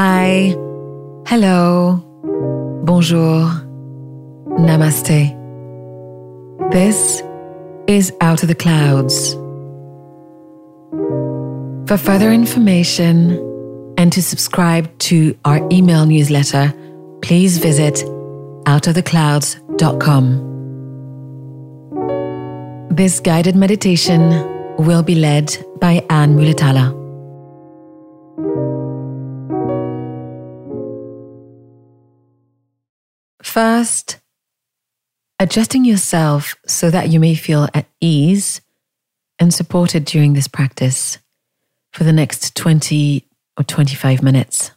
Hi, hello, bonjour, namaste. This is Out of the Clouds. For further information and to subscribe to our email newsletter, please visit outoftheclouds.com. This guided meditation will be led by Anne Mulatala. First, adjusting yourself so that you may feel at ease and supported during this practice for the next 20 or 25 minutes.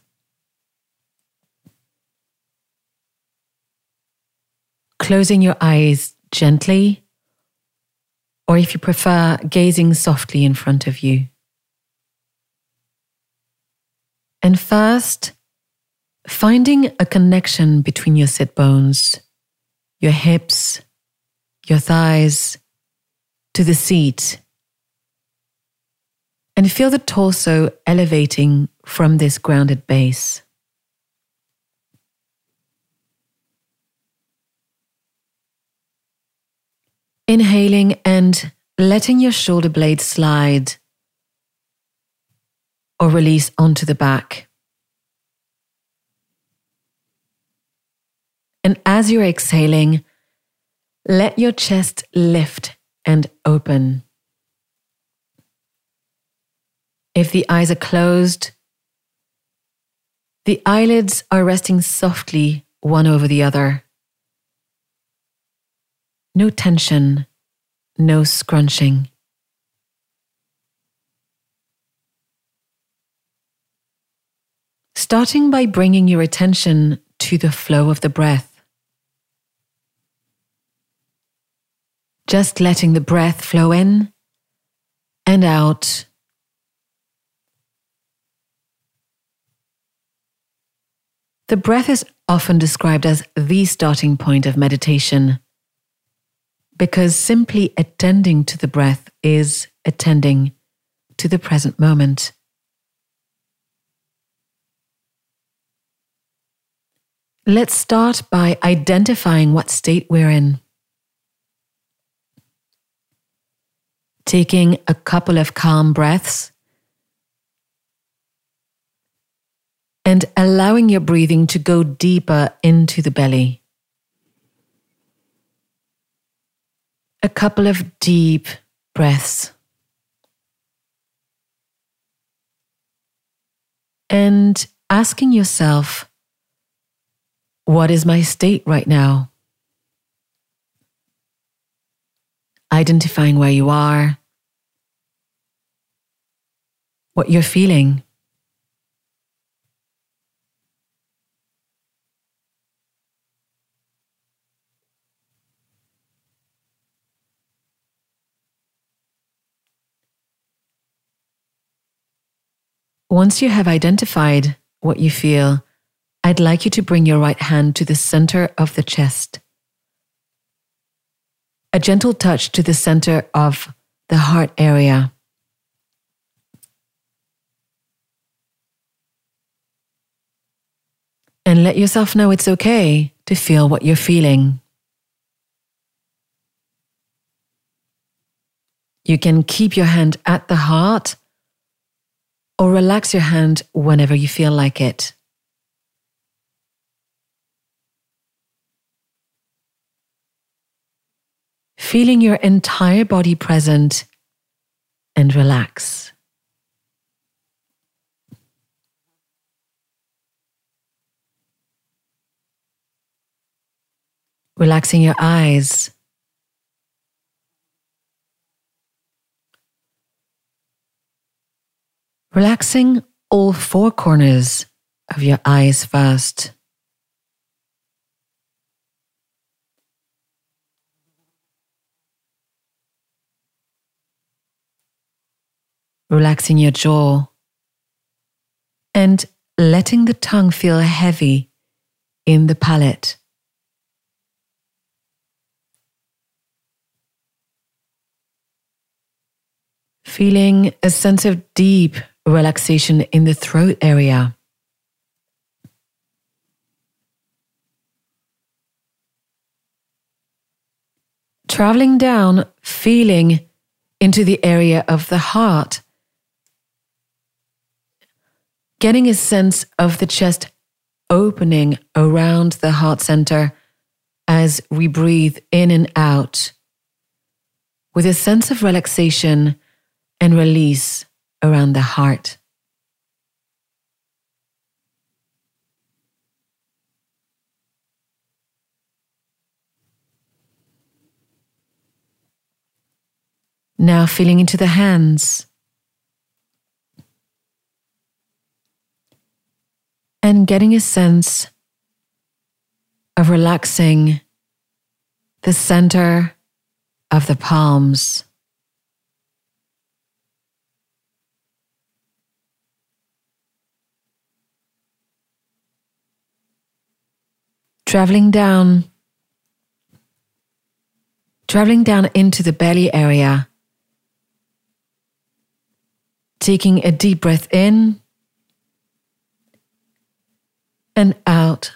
Closing your eyes gently, or if you prefer, gazing softly in front of you. And first, finding a connection between your sit bones, your hips, your thighs, to the seat. And feel the torso elevating from this grounded base. Inhaling and letting your shoulder blades slide or release onto the back. And as you're exhaling, let your chest lift and open. If the eyes are closed, the eyelids are resting softly one over the other. No tension, no scrunching. Starting by bringing your attention to the flow of the breath. Just letting the breath flow in and out. The breath is often described as the starting point of meditation because simply attending to the breath is attending to the present moment. Let's start by identifying what state we're in. Taking a couple of calm breaths and allowing your breathing to go deeper into the belly. A couple of deep breaths. And asking yourself, what is my state right now? Identifying where you are, what you're feeling. Once you have identified what you feel, I'd like you to bring your right hand to the center of the chest. A gentle touch to the center of the heart area. and let yourself know it's okay to feel what you're feeling. You can keep your hand at the heart or relax your hand whenever you feel like it. Feeling your entire body present and relax. relaxing your eyes. Relaxing all four corners of your eyes first. relaxing your jaw, and letting the tongue feel heavy in the palate. Feeling a sense of deep relaxation in the throat area. Traveling down, feeling into the area of the heart getting a sense of the chest opening around the heart center as we breathe in and out with a sense of relaxation and release around the heart. Now feeling into the hands. And getting a sense of relaxing the center of the palms. Traveling down, traveling down into the belly area, taking a deep breath in and out.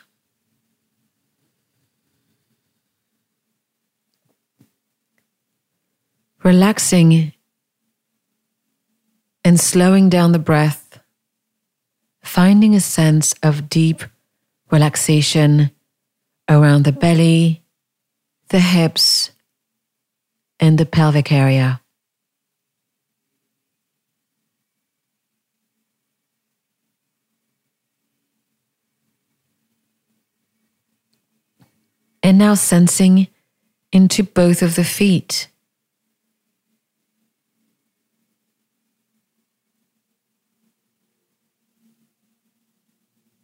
relaxing and slowing down the breath, finding a sense of deep relaxation around the belly, the hips, and the pelvic area. And now sensing into both of the feet.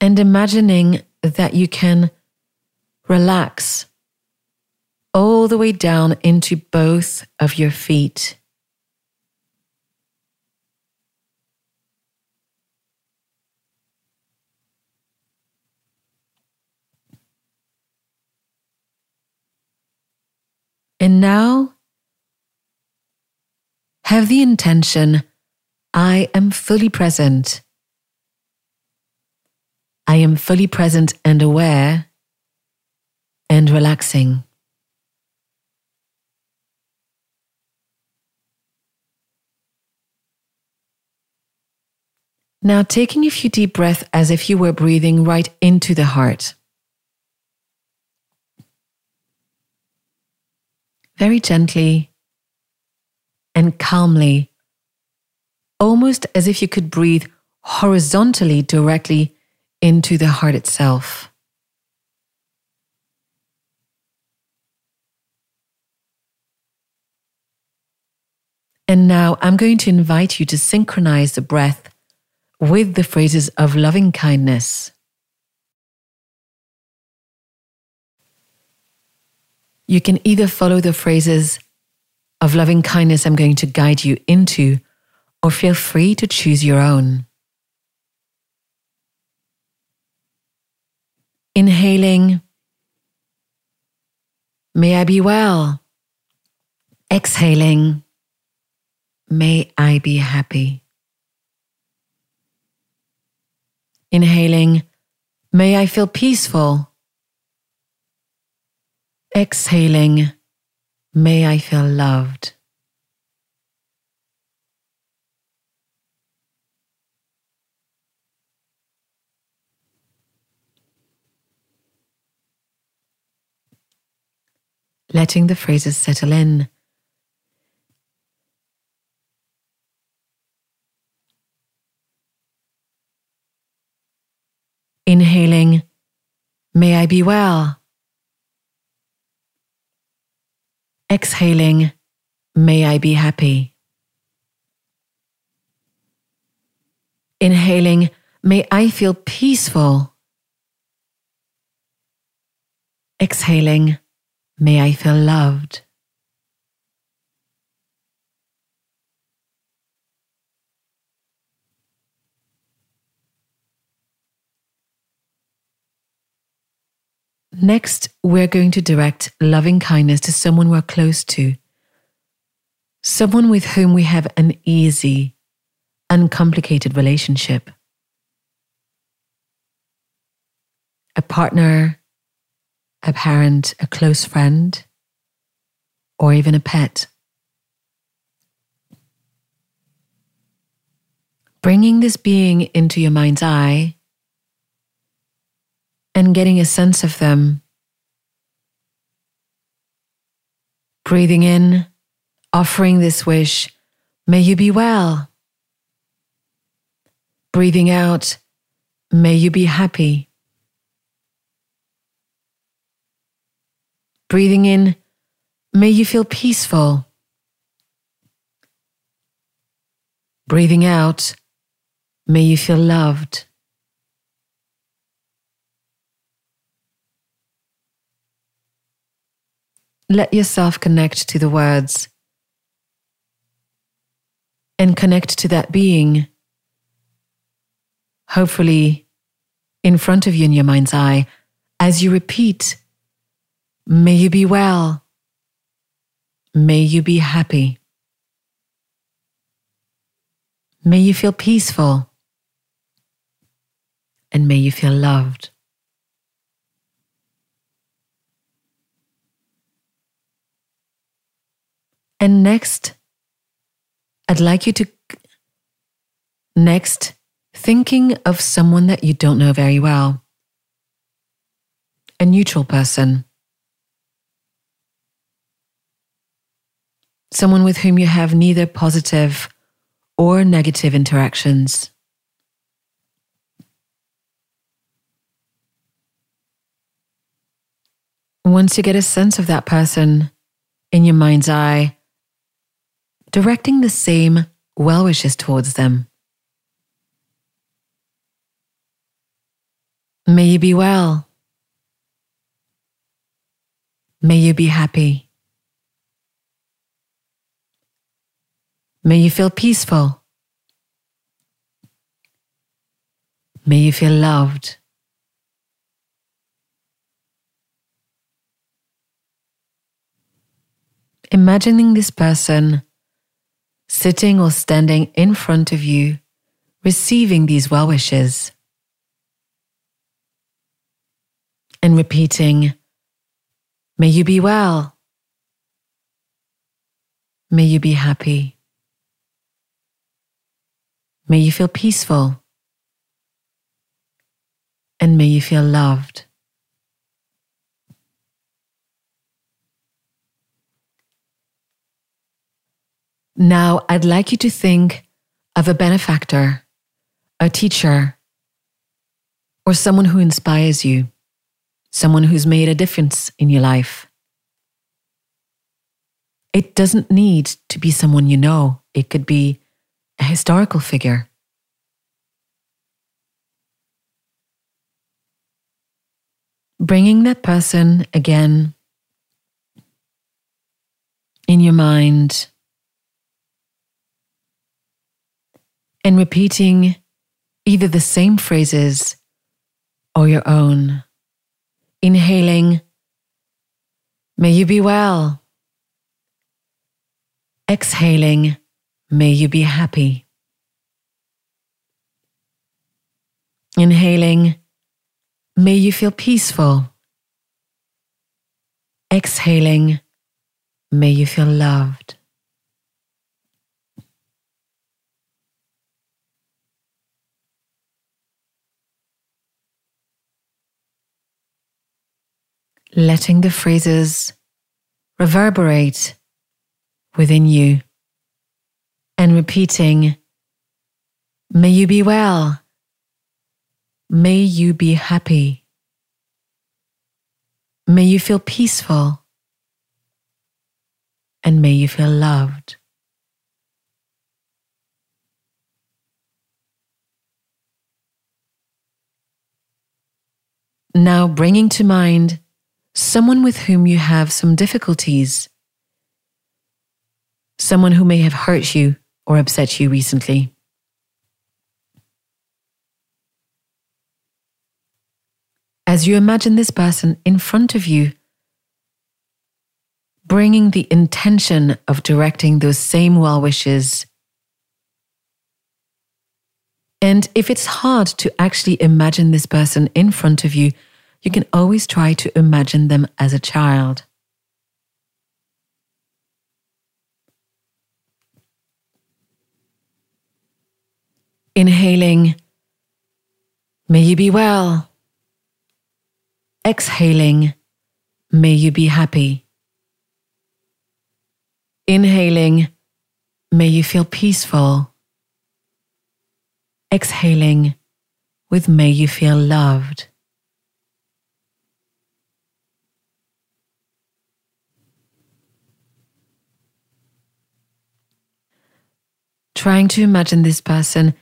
and imagining that you can relax all the way down into both of your feet. And now have the intention I am fully present I am fully present and aware and relaxing. Now, taking a few deep breaths as if you were breathing right into the heart. Very gently and calmly, almost as if you could breathe horizontally directly into the heart itself. And now I'm going to invite you to synchronize the breath with the phrases of loving kindness. You can either follow the phrases of loving kindness I'm going to guide you into, or feel free to choose your own. Inhaling, may I be well. Exhaling, may I be happy. Inhaling, may I feel peaceful. Exhaling, may I feel loved. letting the phrases settle in. Inhaling, may I be well. Exhaling, may I be happy. Inhaling, may I feel peaceful. Exhaling, May I feel loved. Next, we're going to direct loving kindness to someone we're close to, someone with whom we have an easy, uncomplicated relationship. A partner, a parent, a close friend, or even a pet. Bringing this being into your mind's eye and getting a sense of them. Breathing in, offering this wish, may you be well. Breathing out, may you be happy. Breathing in, may you feel peaceful. Breathing out, may you feel loved. Let yourself connect to the words and connect to that being, hopefully in front of you in your mind's eye, as you repeat, May you be well. May you be happy. May you feel peaceful. And may you feel loved. And next, I'd like you to, next, thinking of someone that you don't know very well, a neutral person. Someone with whom you have neither positive or negative interactions. Once you get a sense of that person in your mind's eye, directing the same well wishes towards them. May you be well. May you be happy. May you feel peaceful. May you feel loved. Imagining this person sitting or standing in front of you, receiving these well wishes. And repeating, May you be well. May you be happy. May you feel peaceful. And may you feel loved. Now, I'd like you to think of a benefactor, a teacher, or someone who inspires you, someone who's made a difference in your life. It doesn't need to be someone you know, it could be a historical figure. Bringing that person again in your mind and repeating either the same phrases or your own. Inhaling, may you be well. Exhaling, may you be happy. Inhaling, may you feel peaceful. Exhaling, may you feel loved. Letting the phrases reverberate within you and repeating, May you be well. May you be happy. May you feel peaceful. And may you feel loved. Now bringing to mind someone with whom you have some difficulties, someone who may have hurt you or upset you recently. As you imagine this person in front of you, bringing the intention of directing those same well wishes. And if it's hard to actually imagine this person in front of you, you can always try to imagine them as a child. Inhaling, may you be well. Exhaling, may you be happy. Inhaling, may you feel peaceful. Exhaling, with may you feel loved. Trying to imagine this person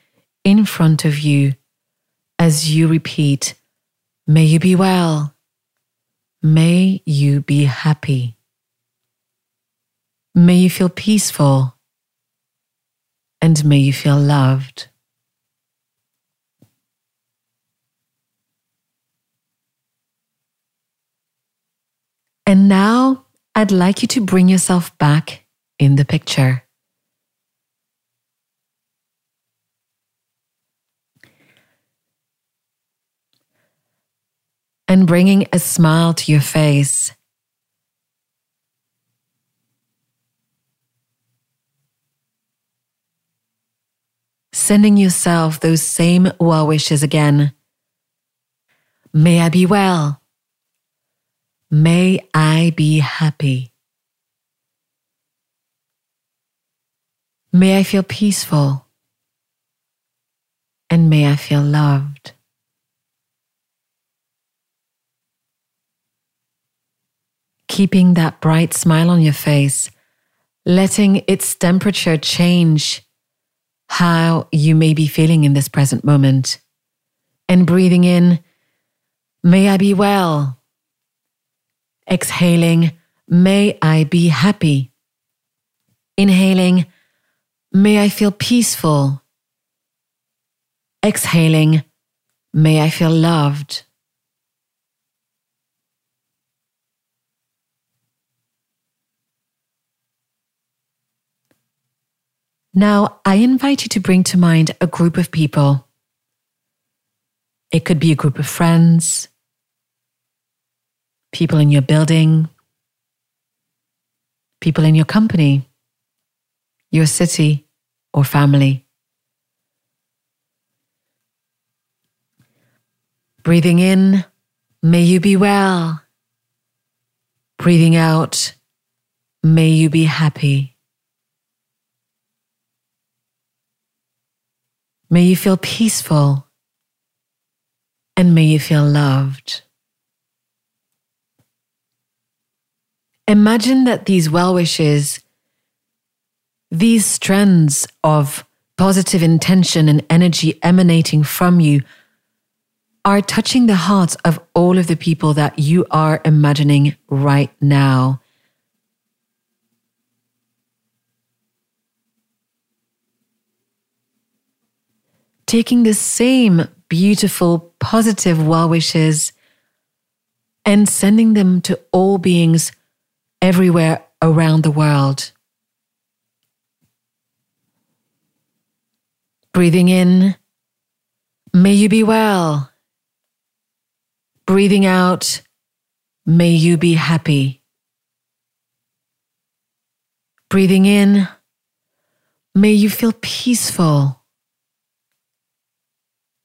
in front of you as you repeat, May you be well. May you be happy. May you feel peaceful. And may you feel loved. And now I'd like you to bring yourself back in the picture. And bringing a smile to your face. Sending yourself those same well wishes again. May I be well. May I be happy. May I feel peaceful. And may I feel loved. Keeping that bright smile on your face, letting its temperature change how you may be feeling in this present moment. And breathing in, may I be well. Exhaling, may I be happy. Inhaling, may I feel peaceful. Exhaling, may I feel loved. Now, I invite you to bring to mind a group of people. It could be a group of friends, people in your building, people in your company, your city, or family. Breathing in, may you be well. Breathing out, may you be happy. May you feel peaceful and may you feel loved. Imagine that these well wishes, these strands of positive intention and energy emanating from you, are touching the hearts of all of the people that you are imagining right now. Taking the same beautiful, positive well wishes and sending them to all beings everywhere around the world. Breathing in, may you be well. Breathing out, may you be happy. Breathing in, may you feel peaceful.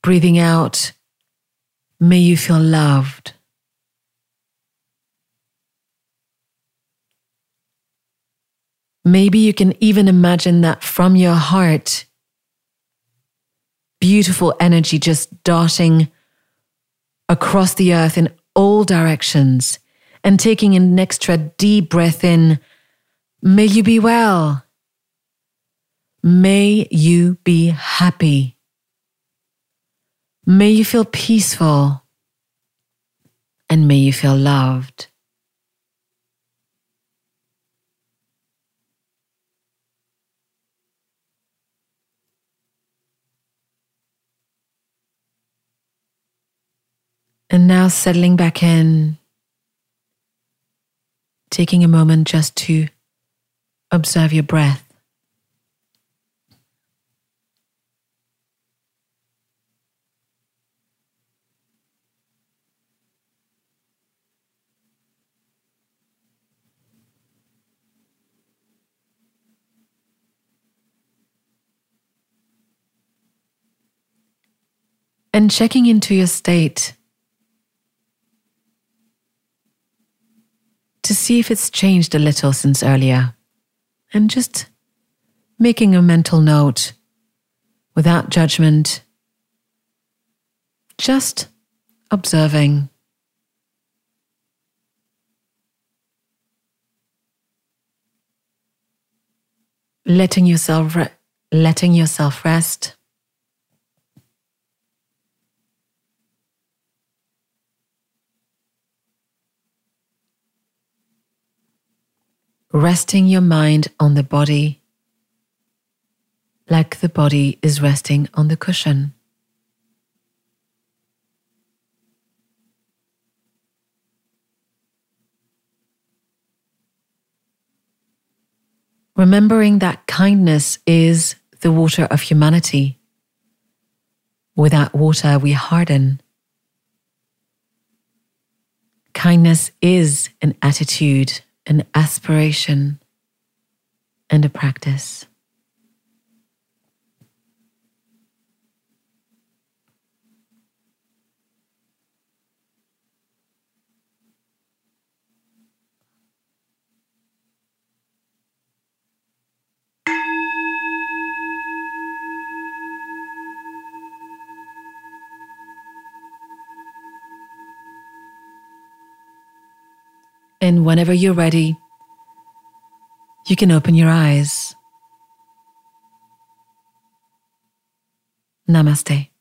Breathing out, may you feel loved. Maybe you can even imagine that from your heart, beautiful energy just darting across the earth in all directions and taking an extra deep breath in. May you be well. May you be happy. May you feel peaceful. And may you feel loved. And now settling back in, taking a moment just to observe your breath. And checking into your state to see if it's changed a little since earlier, and just making a mental note without judgment, just observing. Letting yourself re- letting yourself rest. Resting your mind on the body like the body is resting on the cushion. Remembering that kindness is the water of humanity. Without water, we harden. Kindness is an attitude, an aspiration, and a practice. And whenever you're ready, you can open your eyes. Namaste.